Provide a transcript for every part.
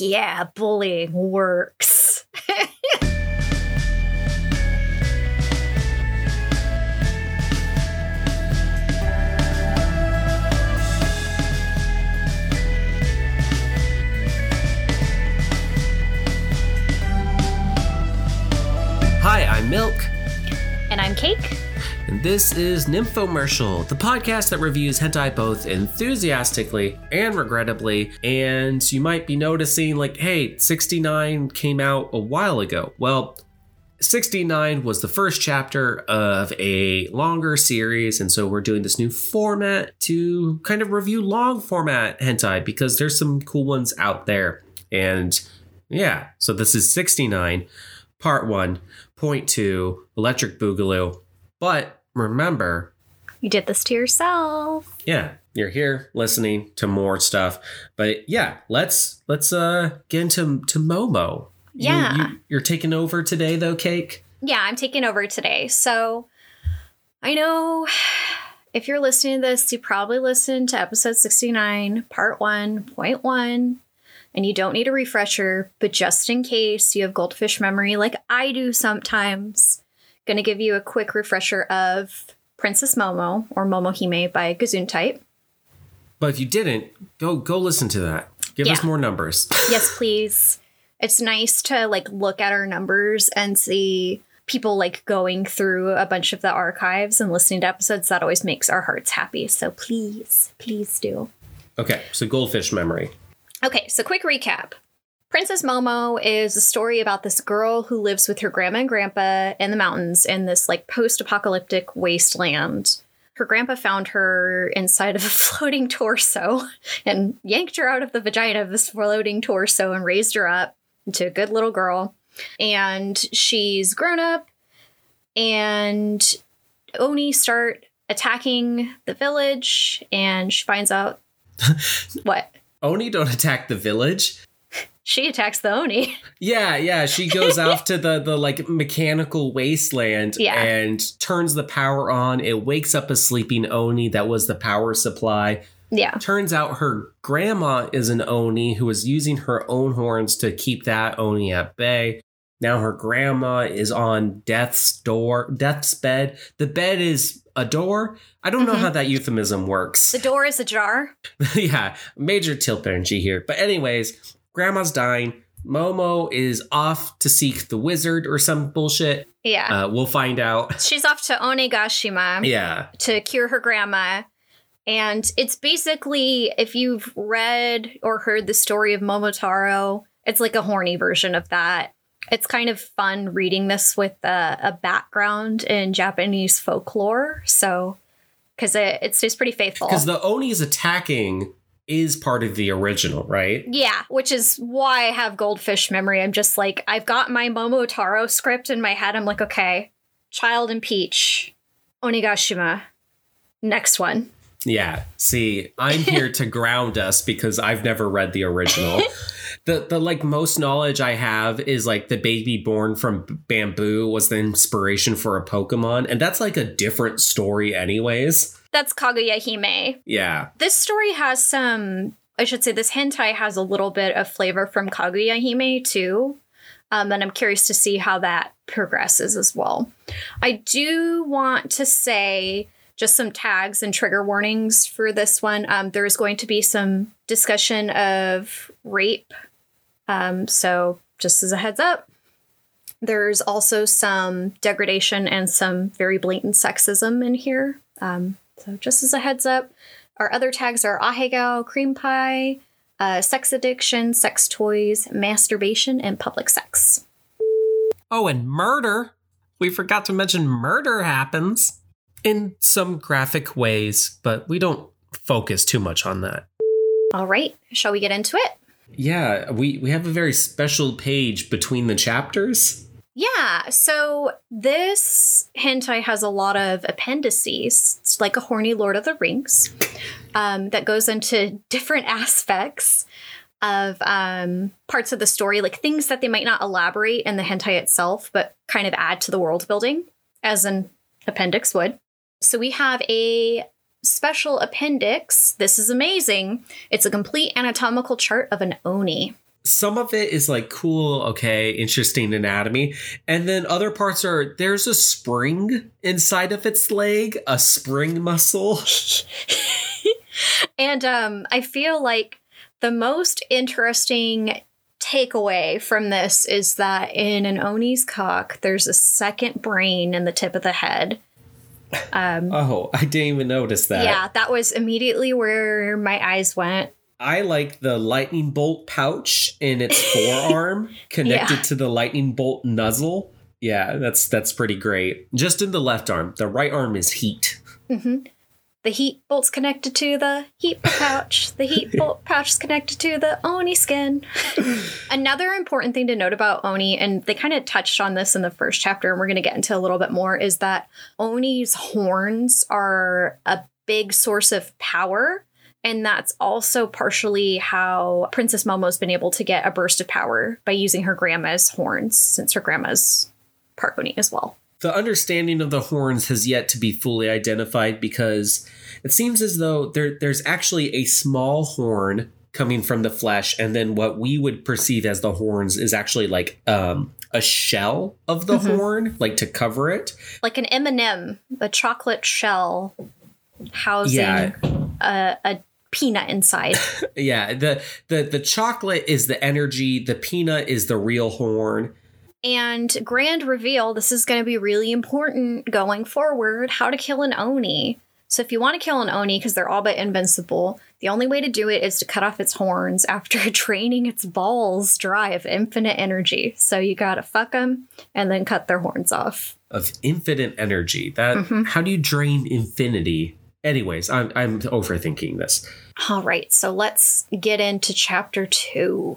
yeah, bullying works. Hi, I'm Milk, and I'm Cake. And this is Nymphomercial, the podcast that reviews hentai both enthusiastically and regrettably. And you might be noticing, like, hey, 69 came out a while ago. Well, 69 was the first chapter of a longer series, and so we're doing this new format to kind of review long format hentai because there's some cool ones out there. And yeah, so this is 69, part one, point two, Electric Boogaloo. But remember, You did this to yourself. yeah, you're here listening to more stuff. But yeah, let's let's uh get into to Momo. You- Yeah. you, you're taking over today though, Cake. Yeah, I'm taking over today. So I know if you're listening to this, you probably listened to episode 69, part 1.1, and you don't need a refresher, but just in case you have goldfish memory like I do sometimes, going to give you a quick refresher of Princess Momo or Momohime by Gesundheit. But if you didn't, go go listen to that. Give us more numbers. yes, please. It's nice to like look at our numbers and see people like going through a bunch of the archives and listening to episodes. That always makes our hearts happy. So please, please do. okay, so goldfish memory. Okay, so quick recap. Princess Momo is a story about this girl who lives with her grandma and grandpa in the mountains in this like post apocalyptic wasteland. Her grandpa found her inside of a floating torso and yanked her out of the vagina of this floating torso and raised her up into a good little girl. And she's grown up, and Oni start attacking the village, and she finds out what? Oni don't attack the village. She attacks the Oni. Yeah, yeah. She goes off to the the like mechanical wasteland Yeah. and turns the power on. It wakes up a sleeping Oni that was the power supply. Yeah. Turns out her grandma is an Oni who was using her own horns to keep that Oni at bay. Now her grandma is on death's door, death's bed. The bed is a door. I don't know Mhm. how that euphemism works. The door is ajar. yeah, major tilt energy here. But anyways, grandma's dying. Momo is off to seek the wizard or some bullshit. Yeah. Uh, we'll find out. She's off to Onigashima Yeah. to cure her grandma. And it's basically, if you've read or heard the story of Momotaro, it's like a horny version of that. It's kind of fun reading this with a, a background in Japanese folklore. So, because it, it stays pretty faithful. Because the Oni is attacking is part of the original, right? Yeah, which is why I have goldfish memory. I'm just like, I've got my Momotaro script in my head. I'm like, okay, Child and Peach, Onigashima, next one. Yeah. See, I'm here to ground us because I've never read the original. the the like most knowledge I have is like the baby born from bamboo was the inspiration for a Pokemon, and that's like a different story, anyways. That's Kaguya Hime. Yeah. This story has some, I should say, this hentai has a little bit of flavor from Kaguya Hime too. Um, and I'm curious to see how that progresses as well. I do want to say just some tags and trigger warnings for this one. Um, there is going to be some discussion of rape. Um, so, just as a heads up, there's also some degradation and some very blatant sexism in here. Um, so, just as a heads up, our other tags are ahegao, cream pie, uh, sex addiction, sex toys, masturbation, and public sex. Oh, and murder. We forgot to mention murder happens in some graphic ways, but we don't focus too much on that. All right, shall we get into it? Yeah, we, we have a very special page between the chapters. Yeah, so this hentai has a lot of appendices. It's like a horny Lord of the Rings um, that goes into different aspects of um, parts of the story, like things that they might not elaborate in the hentai itself, but kind of add to the world building, as an appendix would. So we have a special appendix. This is amazing. It's a complete anatomical chart of an oni. Some of it is like cool, okay, interesting anatomy. And then other parts are there's a spring inside of its leg, a spring muscle. and um, I feel like the most interesting takeaway from this is that in an Oni's cock, there's a second brain in the tip of the head. Um, oh, I didn't even notice that. Yeah, that was immediately where my eyes went. I like the lightning bolt pouch in its forearm connected yeah. to the lightning bolt nuzzle. Yeah, that's that's pretty great. Just in the left arm. The right arm is heat. Mm-hmm. The heat bolt's connected to the heat pouch. The heat bolt pouch is connected to the Oni skin. Another important thing to note about Oni, and they kind of touched on this in the first chapter, and we're going to get into a little bit more, is that Oni's horns are a big source of power. And that's also partially how Princess Momo's been able to get a burst of power by using her grandma's horns, since her grandma's part as well the understanding of the horns has yet to be fully identified because it seems as though there, there's actually a small horn coming from the flesh, and then what we would perceive as the horns is actually like um, a shell of the mm-hmm. horn, like to cover it, like an M M&M, and M, a chocolate shell housing yeah. a, a peanut inside. yeah, the the the chocolate is the energy, the peanut is the real horn, and grand reveal this is going to be really important going forward how to kill an Oni. So, if you want to kill an Oni because they're all but invincible, the only way to do it is to cut off its horns after draining its balls dry of infinite energy. So, you gotta fuck them and then cut their horns off. Of infinite energy. That mm-hmm. how do you drain infinity? Anyways, I'm I'm overthinking this. All right, so let's get into chapter two.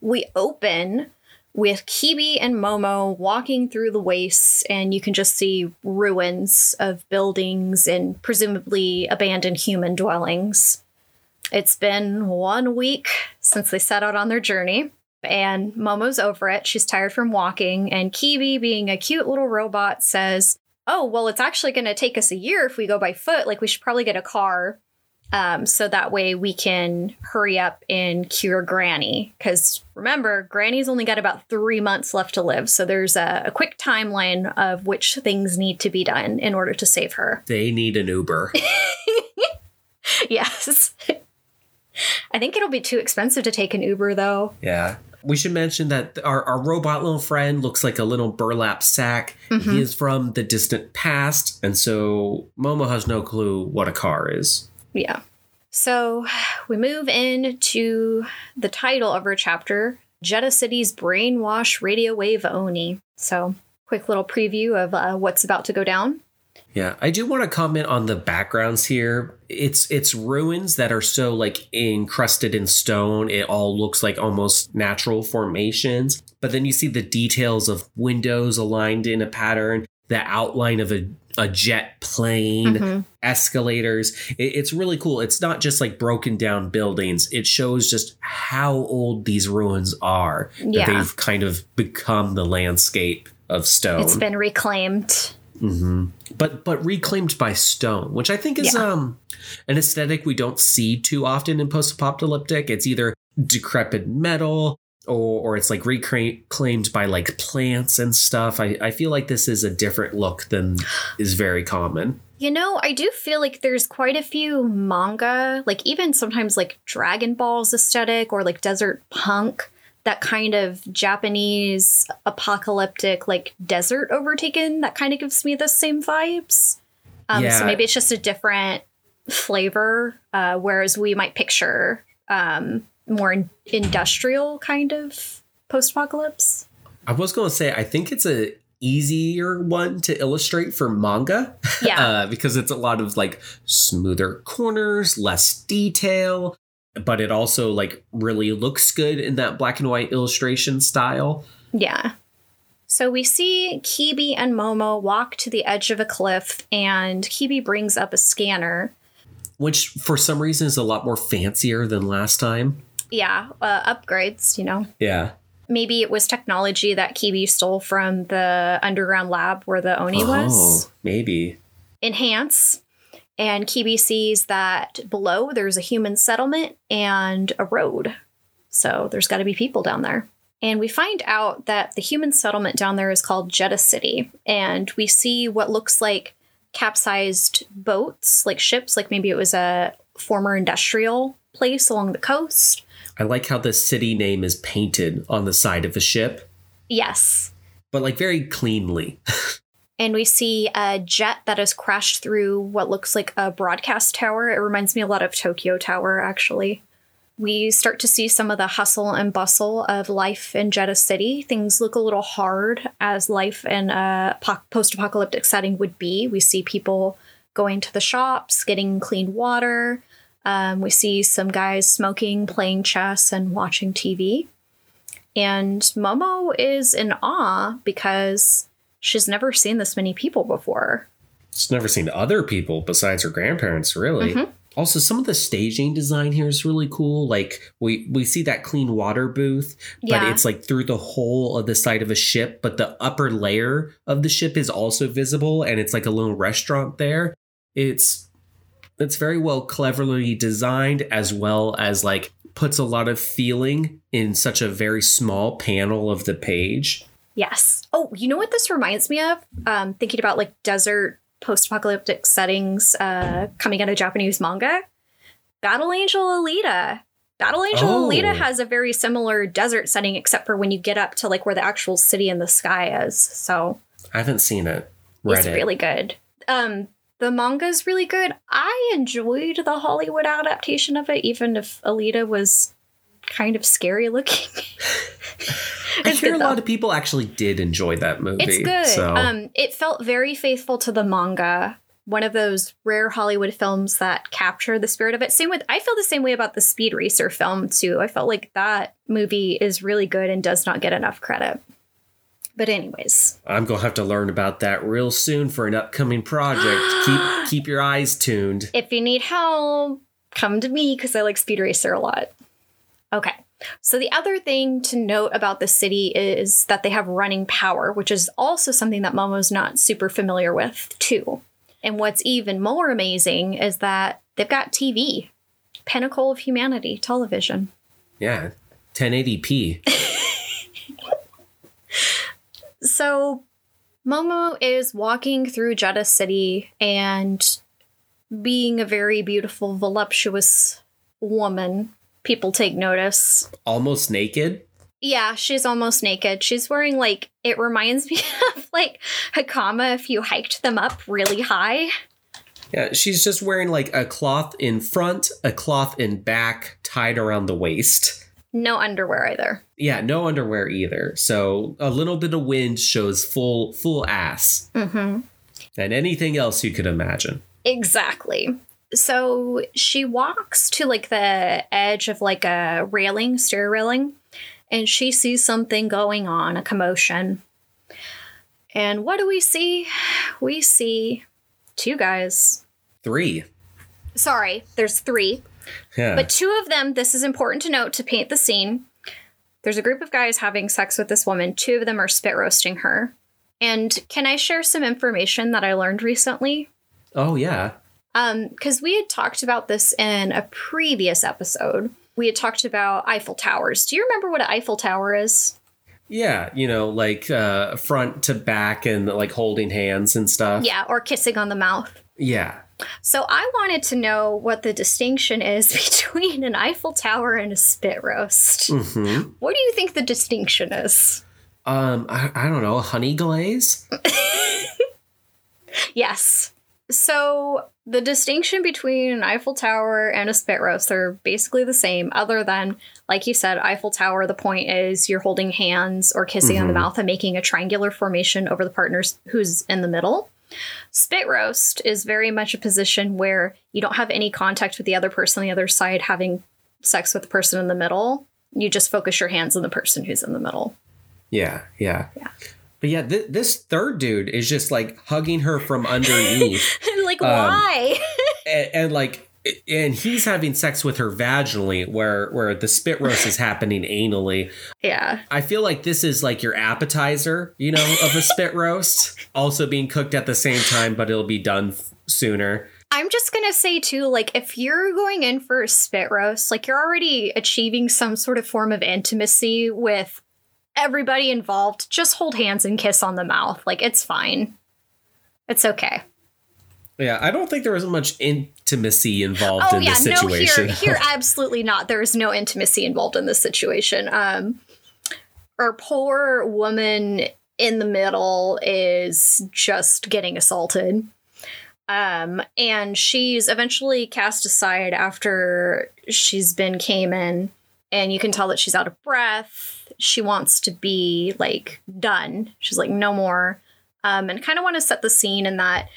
We open with Kibi and Momo walking through the wastes, and you can just see ruins of buildings and presumably abandoned human dwellings. It's been one week since they set out on their journey, and Momo's over it. She's tired from walking, and Kibi, being a cute little robot, says, Oh, well, it's actually going to take us a year if we go by foot. Like, we should probably get a car um, so that way we can hurry up and cure Granny. Because remember, Granny's only got about three months left to live. So there's a, a, quick timeline of which things need to be done in order to save her. They need an Uber. yes. I think it'll be too expensive to take an Uber, though. Yeah. We should mention that our, our robot little friend looks like a little burlap sack. Mm-hmm. He is from the distant past, and so Momo has no clue what a car is. Yeah. So we move into the title of our chapter Jetta City's Brainwash Radio Wave Oni. So, quick little preview of uh, what's about to go down. Yeah, I do want to comment on the backgrounds here. It's it's ruins that are so like encrusted in stone. It all looks like almost natural formations. But then you see the details of windows aligned in a pattern, the outline of a a jet plane, mm-hmm. escalators. It, it's really cool. It's not just like broken down buildings. It shows just how old these ruins are. Yeah. they've kind of become the landscape of stone. It's been reclaimed. Mm-hmm. But but reclaimed by stone, which I think is yeah. um an aesthetic we don't see too often in post-apocalyptic. It's either decrepit metal or, or it's like reclaimed by like plants and stuff. I, I feel like this is a different look than is very common. You know, I do feel like there's quite a few manga, like even sometimes like Dragon Ball's aesthetic or like desert punk, that kind of Japanese apocalyptic, like desert overtaken, that kind of gives me the same vibes. Um, yeah. So maybe it's just a different flavor, uh, whereas we might picture um, more industrial kind of post-apocalypse. I was going to say I think it's a easier one to illustrate for manga. Yeah. uh, because it's a lot of like smoother corners, less detail, but it also like really looks good in that black and white illustration style. Yeah. So we see Kibi and Momo walk to the edge of a cliff, and Kibi brings up a scanner. Which, for some reason, is a lot more fancier than last time yeah, uh, upgrades, you know. Yeah. Maybe it was technology that Kibi stole from the underground lab where the Oni oh, was. Maybe. Enhance. And Kibi sees that below there's a human settlement and a road. So there's got to be people down there. And we find out that the human settlement down there is called Jeddah City. And we see what looks like capsized boats, like ships, like maybe it was a former industrial place along the coast. I like how the city name is painted on the side of a ship, Yes. but like very cleanly. And we see a jet that has crashed through what looks like a broadcast tower. It reminds me a lot of Tokyo Tower, actually. We start to see some of the hustle and bustle of life in Jeddah City. Things look a little hard as life in a post apocalyptic setting would be. We see people going to the shops, getting clean water. Um, we see some guys smoking, playing chess, and watching TV. And Momo is in awe because she's never seen this many people before. She's never seen other people besides her grandparents, really. Mhm. Also, some of the staging design here is really cool. Like we we see that clean water booth, but Yeah. it's like through the whole of the side of a ship. But the upper layer of the ship is also visible, and it's like a little restaurant there. It's it's very well cleverly designed, as well as like puts a lot of feeling in such a very small panel of the page. Yes. Oh, you know what this reminds me of? Um, thinking about like desert post-apocalyptic settings uh, coming out of Japanese manga. Battle Angel Alita. Battle Angel Oh. Alita has a very similar desert setting, except for when you get up to like where the actual city in the sky is. So I haven't seen it. Read it's it. really good. Um, the manga's really good. I enjoyed the Hollywood adaptation of it, even if Alita was kind of scary looking. I hear good, a lot of people actually did enjoy that movie. It's good. So. Um, it felt very faithful to the manga. One of those rare Hollywood films that capture the spirit of it. Same with, I feel the same way about the Speed Racer film too. I felt like that movie is really good and does not get enough credit. But anyways, I'm gonna have to learn about that real soon for an upcoming project. keep keep your eyes tuned. if you need help, come to me because I like Speed Racer a lot. Okay. So the other thing to note about the city is that they have running power, which is also something that Momo's not super familiar with, too. And what's even more amazing is that they've got TV, pinnacle of humanity, television. Yeah, 1080p. So Momo is walking through Jeddah City and being a very beautiful, voluptuous woman. People take notice. Almost naked. Yeah, she's almost naked. She's wearing like it reminds me of like Hakama if you hiked them up really high. Yeah, she's just wearing like a cloth in front, a cloth in back, tied around the waist. No underwear either. Yeah, no underwear either. So a little bit of wind shows full full ass. Mm-hmm. And anything else you could imagine. Exactly. So she walks to like the edge of like a railing, stair railing, and she sees something going on, a commotion. And what do we see? We see two guys. Three. Sorry, there's three. Yeah. But two of them, this is important to note to paint the scene. There's a group of guys having sex with this woman. Two of them are spit roasting her. And can I share some information that I learned recently? oh yeah. Um, because we had talked about this in a previous episode. We had talked about Eiffel Towers. Do you remember what an Eiffel Tower is? Yeah, you know, like uh front to back and like holding hands and stuff. Yeah, or kissing on the mouth. Yeah. So I wanted to know what the distinction is between an Eiffel Tower and a spit roast. hmm What do you think the distinction is? Um, I, I don't know, honey glaze? Yes. So the distinction between an Eiffel Tower and a spit roast are basically the same, other than, like you said, Eiffel Tower, the point is you're holding hands or kissing on the Mhm. mouth and making a triangular formation over the partners who's in the middle. Spit roast is very much a position where you don't have any contact with the other person on the other side having sex with the person in the middle. You just focus your hands on the person who's in the middle. Yeah, yeah. Yeah. But yeah, th- this third dude is just like hugging her from underneath like, Um, why? and, and like and he's having sex with her vaginally where where the spit roast is happening anally. yeah. I feel like this is like your appetizer, you know, of a spit roast, also being cooked at the same time, but it'll be done f- sooner. I'm just gonna say too, like if you're going in for a spit roast, like you're already achieving some sort of form of intimacy with everybody involved. Just hold hands and kiss on the mouth. Like it's fine. It's okay. Yeah, I don't think there was much intimacy involved Oh in yeah, this no, here, here, absolutely not. There is no intimacy involved in this situation. Um, our poor woman in the middle is just getting assaulted. Um, and she's eventually cast aside after she's been came in, and you can tell that she's out of breath. She wants to be like done. She's like, no more. Um, and kind of want to set the scene in that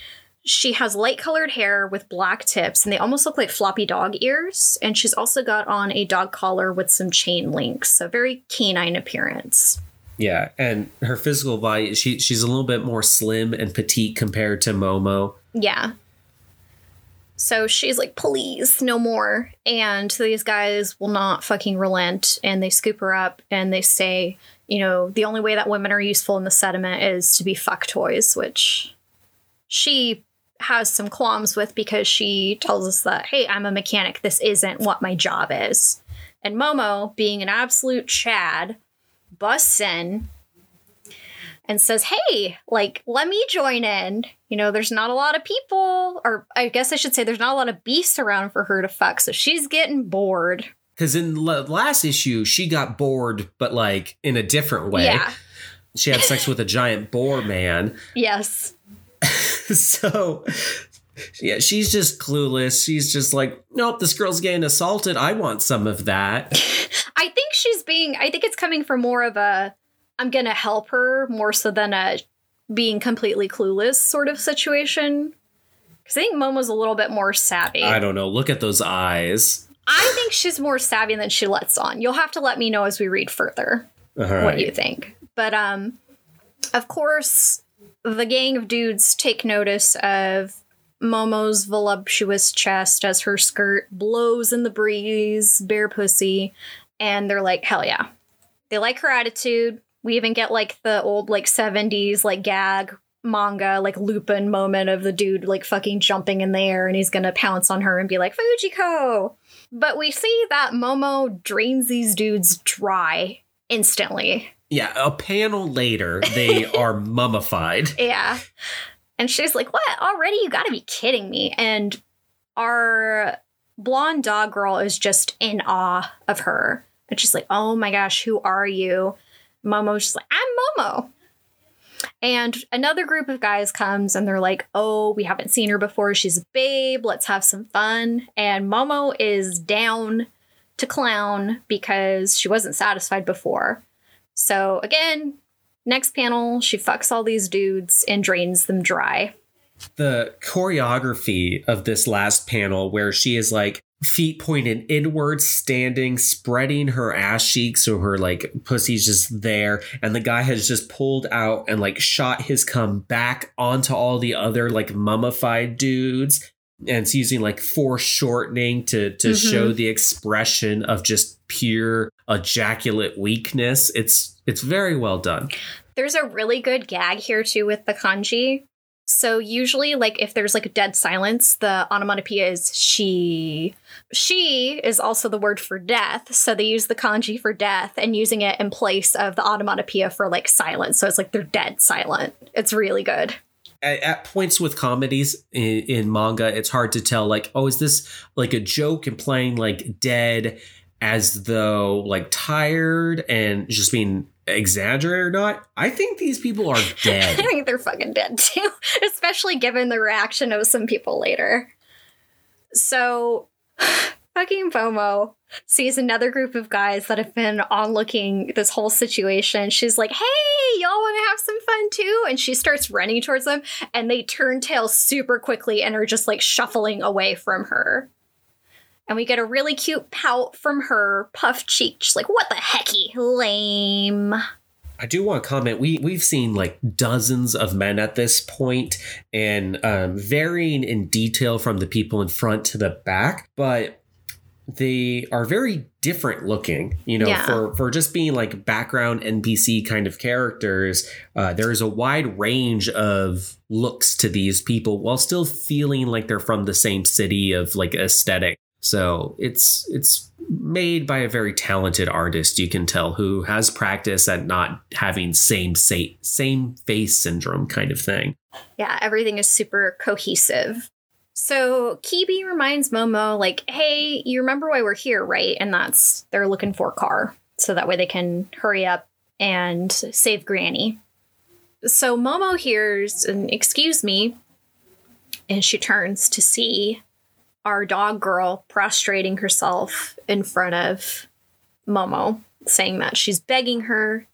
she has light colored hair with black tips, and they almost look like floppy dog ears. And she's also got on a dog collar with some chain links, so very canine appearance. yeah, and her physical body, she she's a little bit more slim and petite compared to Momo. Yeah. So she's like, please, no more. And these guys will not fucking relent. And they scoop her up and they say, you know, the only way that women are useful in the sediment is to be fuck toys, which she has some qualms with because she tells us that, hey, I'm a mechanic. This isn't what my job is. And Momo, being an absolute Chad, busts in and says, Hey, like, let me join in. You know, there's not a lot of people, or I guess I should say, there's not a lot of beasts around for her to fuck. So she's getting bored. Because in the last issue, she got bored, but like in a different way. Yeah. She had sex with a giant boar man. Yes. so yeah, she's just clueless. She's just like, nope, this girl's getting assaulted. I want some of that. I think she's being, I think it's coming from more of a, I'm going to help her more so than a being completely clueless sort of situation. Because I think Momo's a little bit more savvy. I don't know. Look at those eyes. I think she's more savvy than she lets on. You'll have to let me know as we read further. All what you think. But um of course the gang of dudes take notice of Momo's voluptuous chest as her skirt blows in the breeze, bare pussy, and they're like, hell yeah. They like her attitude. We even get like the old like 70s like gag manga like Lupin moment of the dude like fucking jumping in the air and he's gonna pounce on her and be like Fujiko. But we see that Momo drains these dudes dry instantly. Yeah, a panel later, they are mummified. Yeah. And she's like, What? Already? You gotta be kidding me. And our blonde dog girl is just in awe of her. And she's like, Oh my gosh, who are you? Momo's just like, I'm Momo. And another group of guys comes and they're like, Oh, we haven't seen her before. She's a babe. Let's have some fun. And Momo is down to clown because she wasn't satisfied before. So again, next panel, she fucks all these dudes and drains them dry. The choreography of this last panel, where she is like feet pointed inward, standing, spreading her ass cheeks so her like pussy's just there, and the guy has just pulled out and like shot his cum back onto all the other like mummified dudes. And it's using like foreshortening to to Mhm. show the expression of just pure ejaculate weakness. It's it's very well done. There's a really good gag here too with the kanji. So usually like if there's like a dead silence, the onomatopoeia is she. She is also the word for death, so they use the kanji for death and using it in place of the onomatopoeia for like silence. So it's like they're dead silent. It's really good. at, at points with comedies in, in manga, it's hard to tell. Like, oh, is this like a joke implying like dead as though like tired and just being exaggerated or not? I think these people are dead. I think they're fucking dead too, especially given the reaction of some people later. So, fucking FOMO sees another group of guys that have been onlooking this whole situation. She's like, hey, y'all want to have some fun too? And she starts running towards them, and they turn tail super quickly and are just like shuffling away from her. And we get a really cute pout from her, puff cheek, just like, what the hecky? Lame. I do want to comment. We we've seen like dozens of men at this point, and um, varying in detail from the people in front to the back. But they are very different looking you know Yeah. for for just being like background npc kind of characters uh, there's a wide range of looks to these people while still feeling like they're from the same city of like aesthetic so it's it's made by a very talented artist you can tell who has practice at not having same sa- same face syndrome kind of thing Yeah, everything is super cohesive. So Kibi reminds Momo, like, hey, you remember why we're here, right? And that's they're looking for car. So that way they can hurry up and save Granny. So Momo hears an excuse me, and she turns to see our dog girl prostrating herself in front of Momo, saying that she's begging her,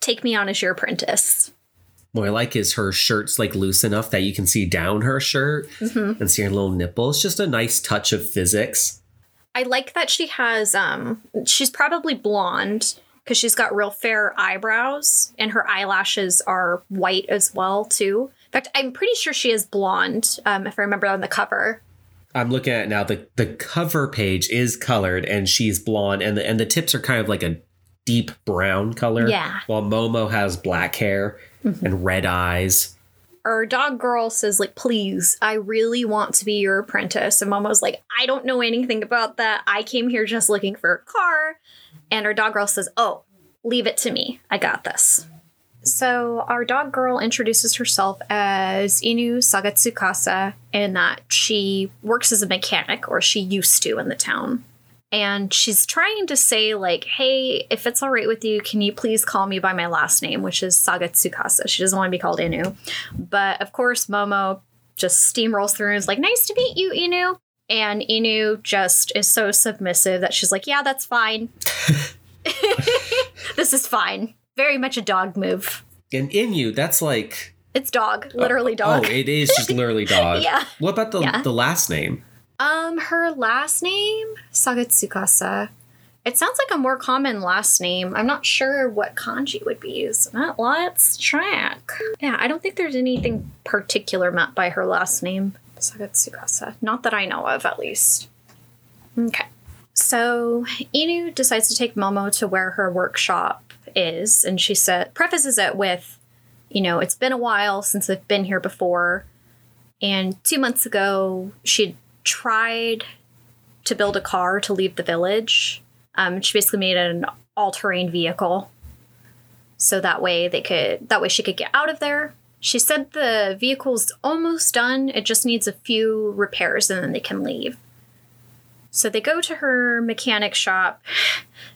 take me on as your apprentice. What I like is her shirt's like loose enough that you can see down her shirt Mhm. and see her little nipples. Just a nice touch of physics. I like that she has um she's probably blonde because she's got real fair eyebrows and her eyelashes are white as well too. In fact, I'm pretty sure she is blonde, um, if I remember on the cover. I'm looking at it now. The the cover page is colored and she's blonde and the and the tips are kind of like a deep brown color. Yeah. While Momo has black hair mm-hmm. and red eyes. Our dog girl says, like, please, I really want to be your apprentice. And Momo's like, I don't know anything about that. I came here just looking for a car. And our dog girl says, Oh, leave it to me. I got this. So our dog girl introduces herself as Inu Sagatsukasa and that she works as a mechanic, or she used to in the town. And she's trying to say, like, hey, if it's all right with you, can you please call me by my last name, which is Sagatsukasa. She doesn't want to be called Inu. But of course, Momo just steamrolls through and is like, nice to meet you, Inu. And Inu just is so submissive that she's like, yeah, that's fine. this is fine. Very much a dog move. And Inu, that's like It's dog, literally dog. Oh, it is just literally dog. Yeah. What about the Yeah. the last name? Um, her last name, Sagatsukasa. It sounds like a more common last name. I'm not sure what kanji would be used. Uh, Let's check. Yeah, I don't think there's anything particular meant by her last name, Sagatsukasa. Not that I know of, at least. Okay. So Inu decides to take Momo to where her workshop is, and she said prefaces it with, you know, it's been a while since I've been here before. And two months ago, she'd tried to build a car to leave the village. Um, she basically made an all-terrain vehicle, so that way they could that way she could get out of there. She said the vehicle's almost done; it just needs a few repairs, and then they can leave. So they go to her mechanic shop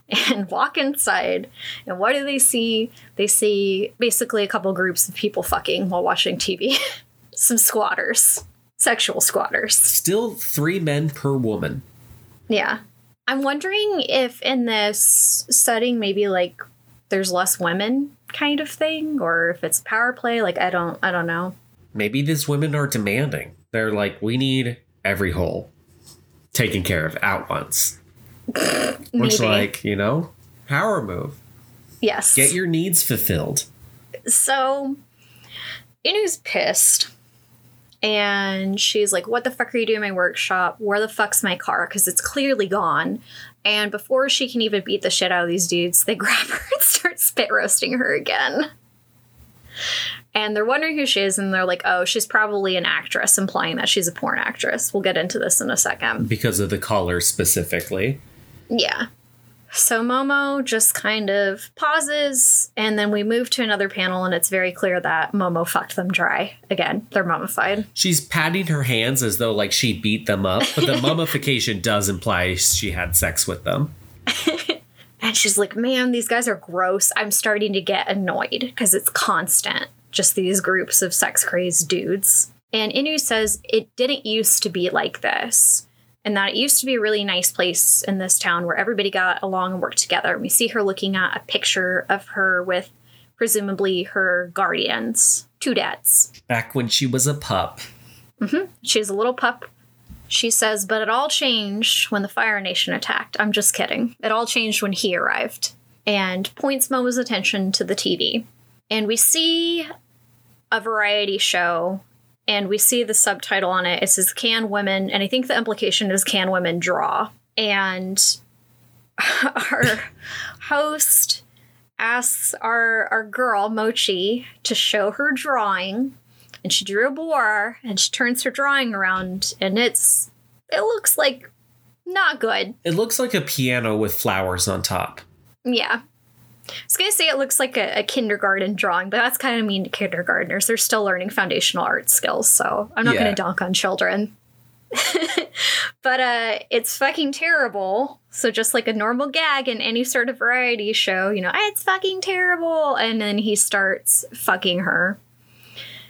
and walk inside. And what do they see? They see basically a couple groups of people fucking while watching TV. Some squatters, sexual squatters. Still three men per woman. Yeah. I'm wondering if in this setting, maybe like there's less women kind of thing, or if it's power play. Like, I don't, I don't know. Maybe these women are demanding. They're like, we need every hole taken care of at once. Which, like, you know, power move. Yes. Get your needs fulfilled. So Inu's pissed. And she's like, What the fuck are you doing in my workshop? Where the fuck's my car? Because it's clearly gone. And before she can even beat the shit out of these dudes, they grab her and start spit roasting her again. And they're wondering who she is, and they're like, Oh, she's probably an actress, implying that she's a porn actress. We'll get into this in a second. Because of the collar specifically. Yeah. So Momo just kind of pauses, and then we move to another panel, and it's very clear that Momo fucked them dry. Again, they're mummified. She's patting her hands as though like she beat them up, but the mummification does imply she had sex with them. And she's like, man, these guys are gross. I'm starting to get annoyed because it's constant. Just these groups of sex crazed dudes. And Inu says it didn't used to be like this. And that it used to be a really nice place in this town where everybody got along and worked together. We see her looking at a picture of her with presumably her guardians, two dads. Back when she was a pup. Mm-hmm. She's a little pup. She says, but it all changed when the Fire Nation attacked. I'm just kidding. It all changed when he arrived. And points Momo's attention to the TV. And we see a variety show, and we see the subtitle on it. It says, Can Women, and I think the implication is, Can Women Draw? and our host asks our our girl Mochi to show her drawing, and she drew a boar, and she turns her drawing around, and it's it looks like not good. It looks like a piano with flowers on top. Yeah. I was gonna say it looks like a, a kindergarten drawing, but that's kind of mean to kindergartners. They're still learning foundational art skills, so I'm not Yeah. gonna dunk on children. but uh it's fucking terrible. So just like a normal gag in any sort of variety show, you know, it's fucking terrible. And then he starts fucking her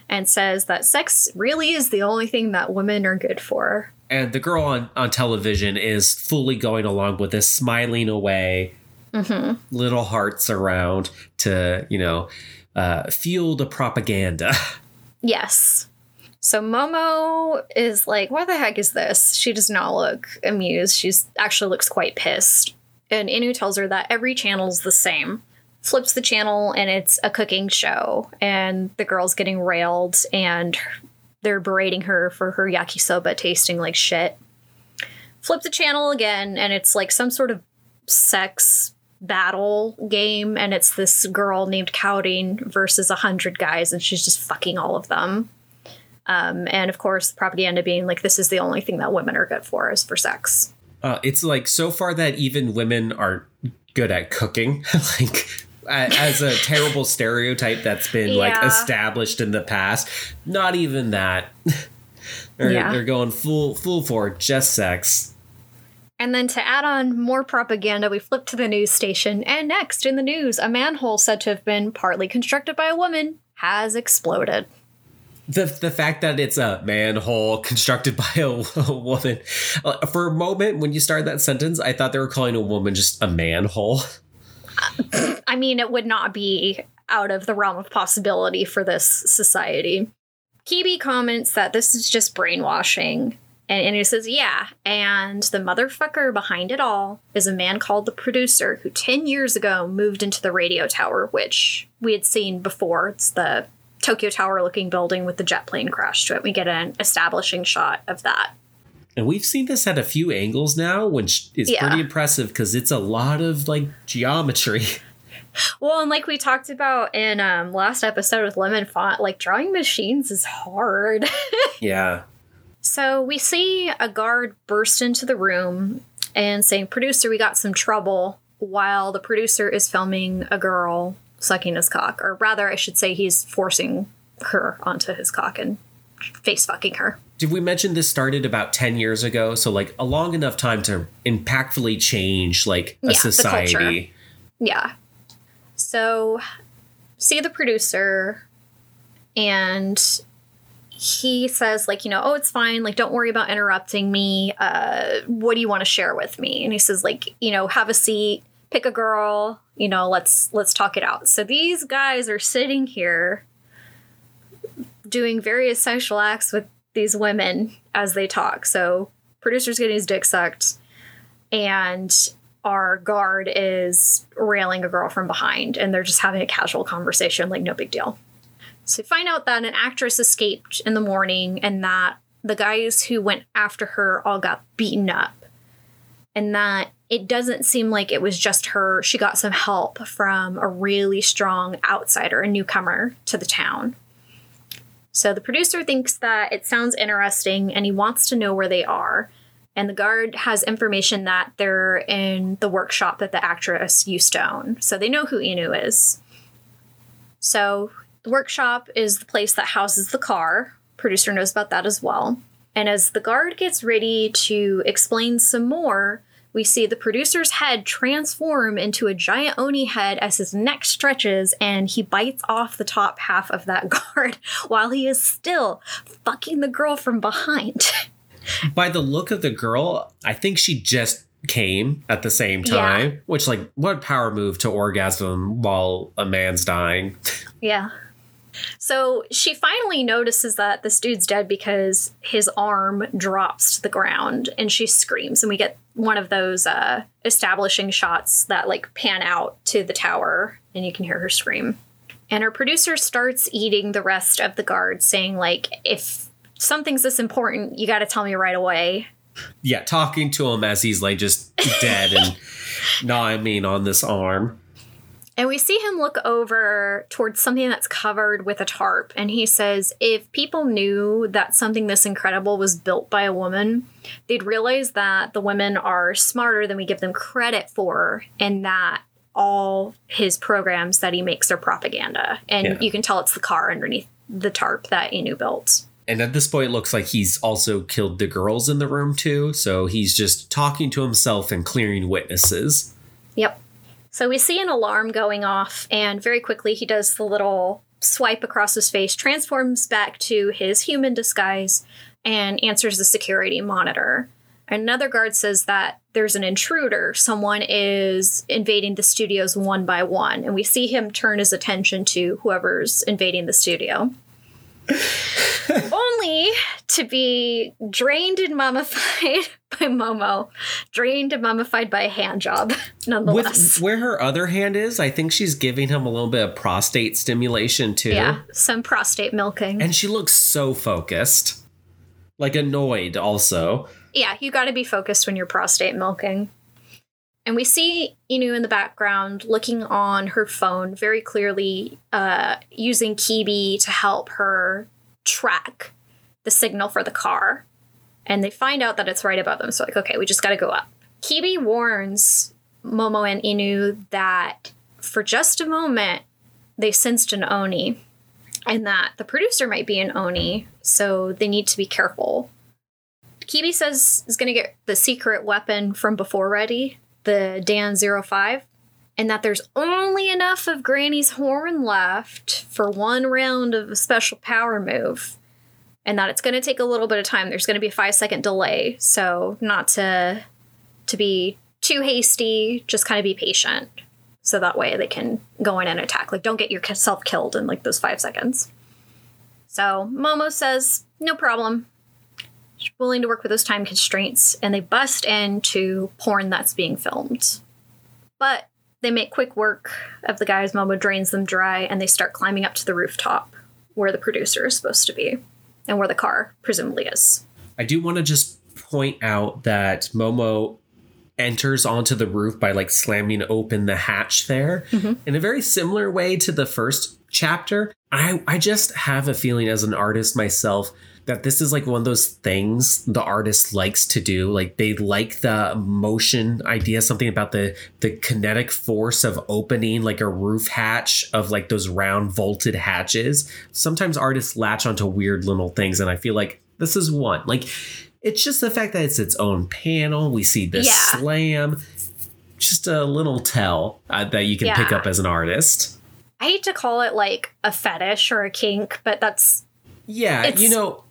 and says that sex really is the only thing that women are good for. And the girl on, on television is fully going along with this, smiling away, little hearts around to, you know, uh, fuel the propaganda. Yes. So Momo is like, what the heck is this? She does not look amused. She's actually looks quite pissed. And Inu tells her that every channel's the same. Flips the channel and it's a cooking show, and the girl's getting railed and they're berating her for her yakisoba tasting like shit. Flip the channel again, and it's like some sort of sex battle game, and it's this girl named Cowding versus a hundred guys, and she's just fucking all of them. Um, and of course, propaganda being like, this is the only thing that women are good for is for sex. Uh, it's like so far that even women aren't good at cooking. like as a terrible stereotype that's been like established in the past. Not even that. they're, Yeah. they're going full full for just sex. And then to add on more propaganda, we flip to the news station, and next in the news, a manhole said to have been partly constructed by a woman has exploded. The the fact that it's a manhole constructed by a, a woman. Uh, for a moment, when you started that sentence, I thought they were calling a woman just a manhole. I mean, it would not be out of the realm of possibility for this society. Kibi comments that this is just brainwashing. And Inu says, yeah. And the motherfucker behind it all is a man called the producer who 10 years ago moved into the radio tower, which we had seen before. It's the Tokyo Tower looking building with the jet plane crash to it. We get an establishing shot of that. And we've seen this at a few angles now, which is Yeah. pretty impressive because it's a lot of like geometry. Well, and like we talked about in um, last episode with Lemon Font, like drawing machines is hard. Yeah. So we see a guard burst into the room and saying, Producer, we got some trouble, while the producer is filming a girl sucking his cock. Or rather, I should say, he's forcing her onto his cock and face fucking her. Did we mention this started about 10 years ago? So, like, a long enough time to impactfully change, like, a Yeah, society. Yeah. So, see the producer, and he says, like, you know, oh, it's fine. Like, don't worry about interrupting me. Uh, what do you want to share with me? And he says, like, you know, have a seat, pick a girl. You know, let's let's talk it out. So these guys are sitting here doing various sexual acts with these women as they talk. So producer's getting his dick sucked, and our guard is railing a girl from behind and they're just having a casual conversation like no big deal so find out that an actress escaped in the morning and that the guys who went after her all got beaten up and that it doesn't seem like it was just her she got some help from a really strong outsider a newcomer to the town so the producer thinks that it sounds interesting and he wants to know where they are and the guard has information that they're in the workshop that the actress used to own. So they know who Inu is. So the workshop is the place that houses the car. Producer knows about that as well. And as the guard gets ready to explain some more, we see the producer's head transform into a giant Oni head as his neck stretches and he bites off the top half of that guard while he is still fucking the girl from behind. By the look of the girl, I think she just came at the same Yeah. time, which, like, what power move to orgasm while a man's dying? Yeah. So she finally notices that this dude's dead because his arm drops to the ground and she screams. And we get one of those uh, establishing shots that like pan out to the tower and you can hear her scream. And her producer starts eating the rest of the guards, saying, like, if something's this important, you got to tell me right away. Yeah, talking to him as he's like just dead and gnawing on this arm. And we see him look over towards something that's covered with a tarp. And he says, if people knew that something this incredible was built by a woman, they'd realize that the women are smarter than we give them credit for, and that all his programs that he makes are propaganda. And Yeah. you can tell it's the car underneath the tarp that Inu built. And at this point, it looks like he's also killed the girls in the room too. So he's just talking to himself and clearing witnesses. Yep. So we see an alarm going off, and very quickly he does the little swipe across his face, transforms back to his human disguise, and answers the security monitor. Another guard says that there's an intruder. Someone is invading the studios one by one, and we see him turn his attention to whoever's invading the studio. Only to be drained and mummified by Momo, drained and mummified by a hand job, nonetheless. With where her other hand is, I think she's giving him a little bit of prostate stimulation too. Yeah, some prostate milking. And she looks so focused. Like annoyed also. yeah, you got to be focused when you're prostate milking. And we see Inu in the background looking on her phone, very clearly uh, using Kibi to help her track the signal for the car. And they find out that it's right above them. So, like, okay, we just got to go up. Kibi warns Momo and Inu that for just a moment they sensed an Oni and that the producer might be an Oni, so they need to be careful. Kibi says is going to get the secret weapon from before ready, the Dan 05, and that there's only enough of Granny's horn left for one round of a special power move, and that it's going to take a little bit of time. There's going to be a five second delay, so not to to be too hasty, just kind of be patient. So that way they can go in and attack. Like, don't get yourself killed in like those five seconds. So Momo says, no problem willing to work with those time constraints, and they bust into porn that's being filmed. But they make quick work of the guys. Momo drains them dry, and they start climbing up to the rooftop where the producer is supposed to be and where the car presumably is. I do want to just point out that Momo enters onto the roof by like slamming open the hatch there mm-hmm. in a very similar way to the first chapter. I, I just have a feeling as an artist myself that this is like one of those things the artist likes to do. Like they like the motion idea something about the the kinetic force of opening like a roof hatch of like those round vaulted hatches. Sometimes artists latch onto weird little things and i feel like this is one. Like it's just the fact that it's its own panel. We see this Yeah. slam. Just a little tell uh, that you can pick up as an artist. I hate to call it like a fetish or a kink, but that's Yeah, you know,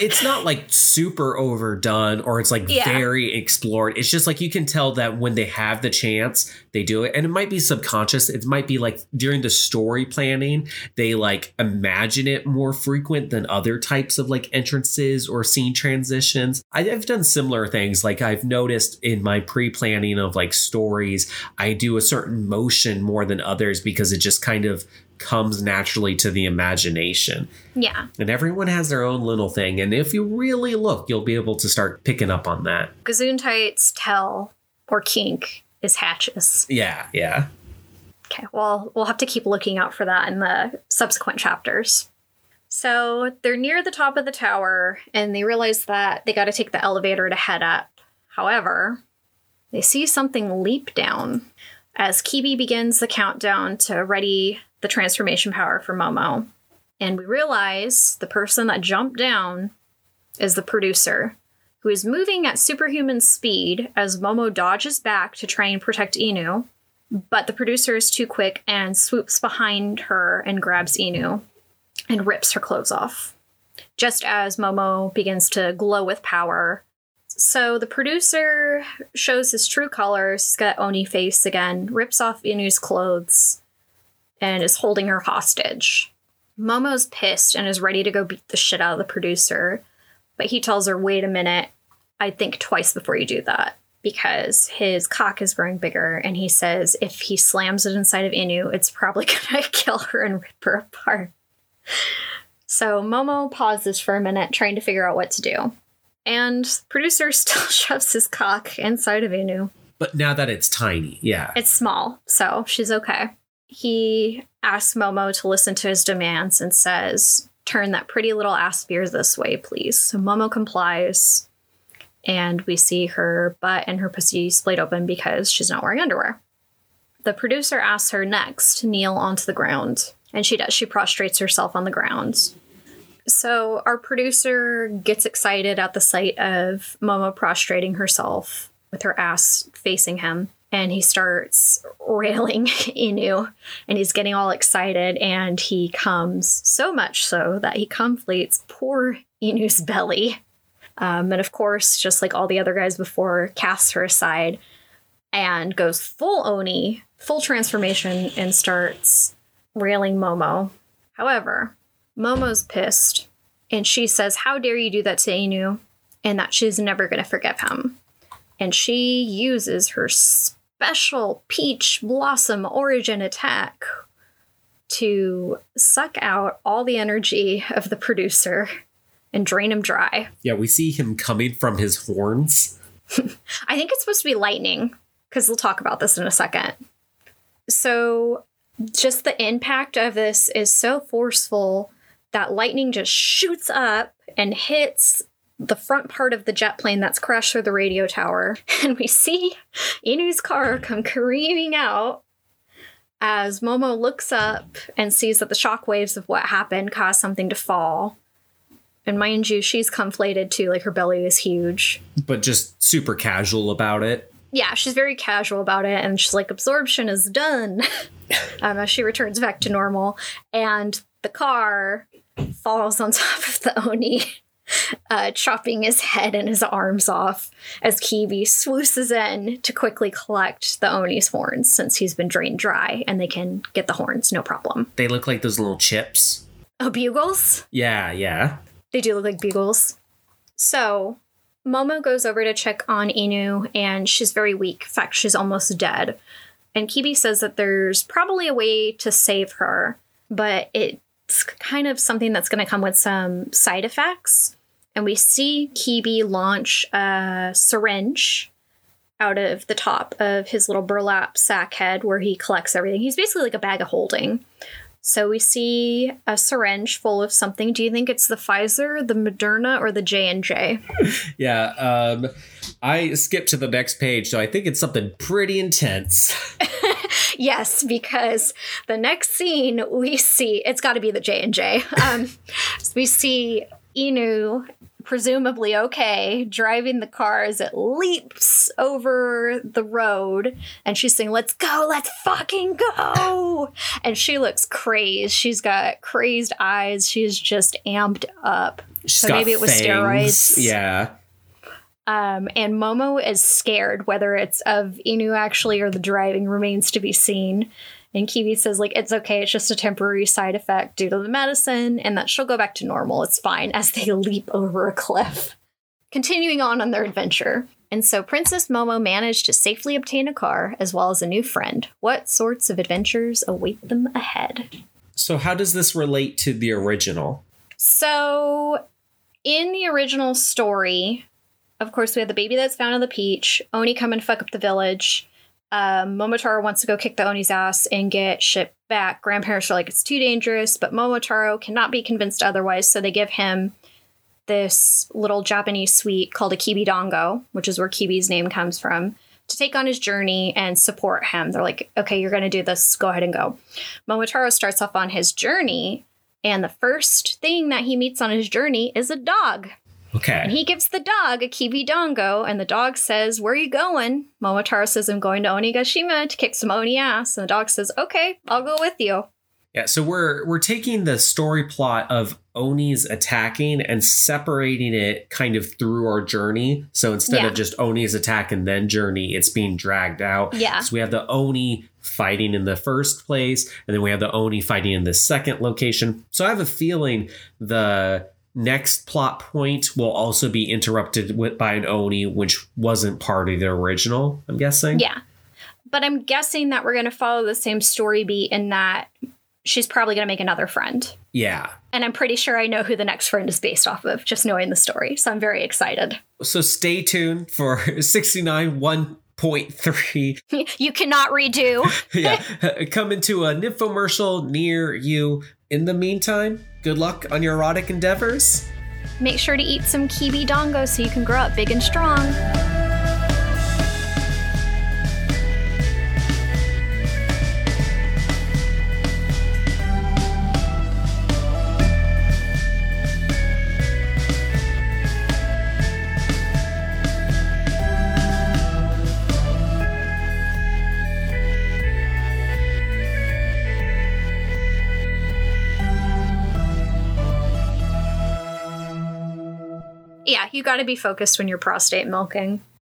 it's not like super overdone or it's like Yeah. very explored. It's just like you can tell that when they have the chance, they do it. And it might be subconscious. It might be like during the story planning, they like imagine it more frequent than other types of like entrances or scene transitions. I've done similar things. Like I've noticed in my pre planning of like stories, I do a certain motion more than others because it just kind of comes naturally to the imagination. yeah. And everyone has their own little thing. And if you really look, you'll be able to start picking up on that. Gesundheit's tell or kink is hatches. Yeah, yeah. Okay, well, we'll have to keep looking out for that in the subsequent chapters. So they're near the top of the tower and they realize that they got to take the elevator to head up. However, they see something leap down as Kibi begins the countdown to ready the transformation power for Momo. And we realize the person that jumped down is the producer, who is moving at superhuman speed as Momo dodges back to try and protect Inu but the producer is too quick and swoops behind her and grabs Inu and rips her clothes off. Just as Momo begins to glow with power. So the producer shows his true colors. He's got Oni face again, rips off Inu's clothes, and is holding her hostage. Momo's pissed and is ready to go beat the shit out of the producer, but he tells her, wait a minute, I'd think twice before you do that because his cock is growing bigger and he says if he slams it inside of Inu, it's probably gonna kill her and rip her apart. So Momo pauses for a minute trying to figure out what to do. And producer still shoves his cock inside of Inu. But now that it's tiny, yeah. It's small, so she's okay. He asks Momo to listen to his demands and says, Turn that pretty little ass of yours this way, please. So Momo complies, and we see her butt and her pussy splayed open because she's not wearing underwear. The producer asks her next to kneel onto the ground, and she does. She prostrates herself on the ground. So our producer gets excited at the sight of Momo prostrating herself with her ass facing him. And he starts railing Inu and he's getting all excited. And he comes so much so that he conflates poor Inu's belly. Um, and of course, just like all the other guys before, casts her aside and goes full Oni, full transformation, and starts railing Momo. However, Momo's pissed and she says, How dare you do that to Inu? And that she's never going to forgive him. And she uses her special peach blossom origin attack to suck out all the energy of the producer and drain him dry. Yeah, we see him coming from his horns. I think it's supposed to be lightning because we'll talk about this in a second. So, just the impact of this is so forceful that lightning just shoots up and hits the front part of the jet plane that's crashed through the radio tower. And we see Inu's car come careening out as Momo looks up and sees that the shockwaves of what happened caused something to fall. And mind you, she's conflated too, like her belly is huge. But just super casual about it. Yeah, she's very casual about it, and she's like, absorption is done. um, as she returns back to normal. And the car falls on top of the Oni, uh, chopping his head and his arms off as Kibi swooses in to quickly collect the Oni's horns since he's been drained dry and they can get the horns, no problem. They look like those little chips. Oh, bugles? Yeah, yeah. They do look like bugles. So, Momo goes over to check on Inu and she's very weak. In fact, she's almost dead. And Kibi says that there's probably a way to save her, but it it's kind of something that's going to come with some side effects. And we see Kibi launch a syringe out of the top of his little burlap sack head where he collects everything. He's basically like a bag of holding. So we see a syringe full of something. Do you think it's the Pfizer, the Moderna, or the J and J? Yeah, um, I skipped to the next page, so I think it's something pretty intense. yes, because the next scene we see it's got to be the J and J. Um, we see Inu presumably okay, driving the car as it leaps over the road. And she's saying, Let's go, let's fucking go. And she looks crazed. She's got crazed eyes. She's just amped up. She's so maybe it was fangs. steroids. Yeah. Um, and Momo is scared, whether it's of Inu actually or the driving remains to be seen. And Kibi says, like, it's okay, it's just a temporary side effect due to the medicine, and that she'll go back to normal. It's fine as they leap over a cliff. Continuing on on their adventure. And so Princess Momo managed to safely obtain a car as well as a new friend. What sorts of adventures await them ahead? So, how does this relate to the original? So, in the original story, of course, we have the baby that's found on the peach, Oni come and fuck up the village. Um, Momotaro wants to go kick the Oni's ass and get shit back. Grandparents are like, it's too dangerous, but Momotaro cannot be convinced otherwise, so they give him this little Japanese sweet called a Kibi Dango, which is where Kibi's name comes from, to take on his journey and support him. They're like, okay, you're going to do this, go ahead and go. Momotaro starts off on his journey, and the first thing that he meets on his journey is a dog. Okay. And he gives the dog a kibi dango, and the dog says, Where are you going? Momotaro says, I'm going to Onigashima to kick some Oni ass. And the dog says, Okay, I'll go with you. Yeah, so we're we're taking the story plot of Oni's attacking and separating it kind of through our journey. So instead Yeah. of just Oni's attack and then journey, it's being dragged out. Yeah. So we have the Oni fighting in the first place, and then we have the Oni fighting in the second location. So I have a feeling the next plot point will also be interrupted with, by an Oni, which wasn't part of the original, I'm guessing. Yeah. But I'm guessing that we're going to follow the same story beat in that she's probably going to make another friend. Yeah. And I'm pretty sure I know who the next friend is based off of, just knowing the story. So I'm very excited. So stay tuned for 69 1.3. you cannot redo. yeah. Coming to a nymphomercial near you. In the meantime, good luck on your erotic endeavors. Make sure to eat some kibi dango so you can grow up big and strong. Yeah, you got to be focused when you're prostate milking.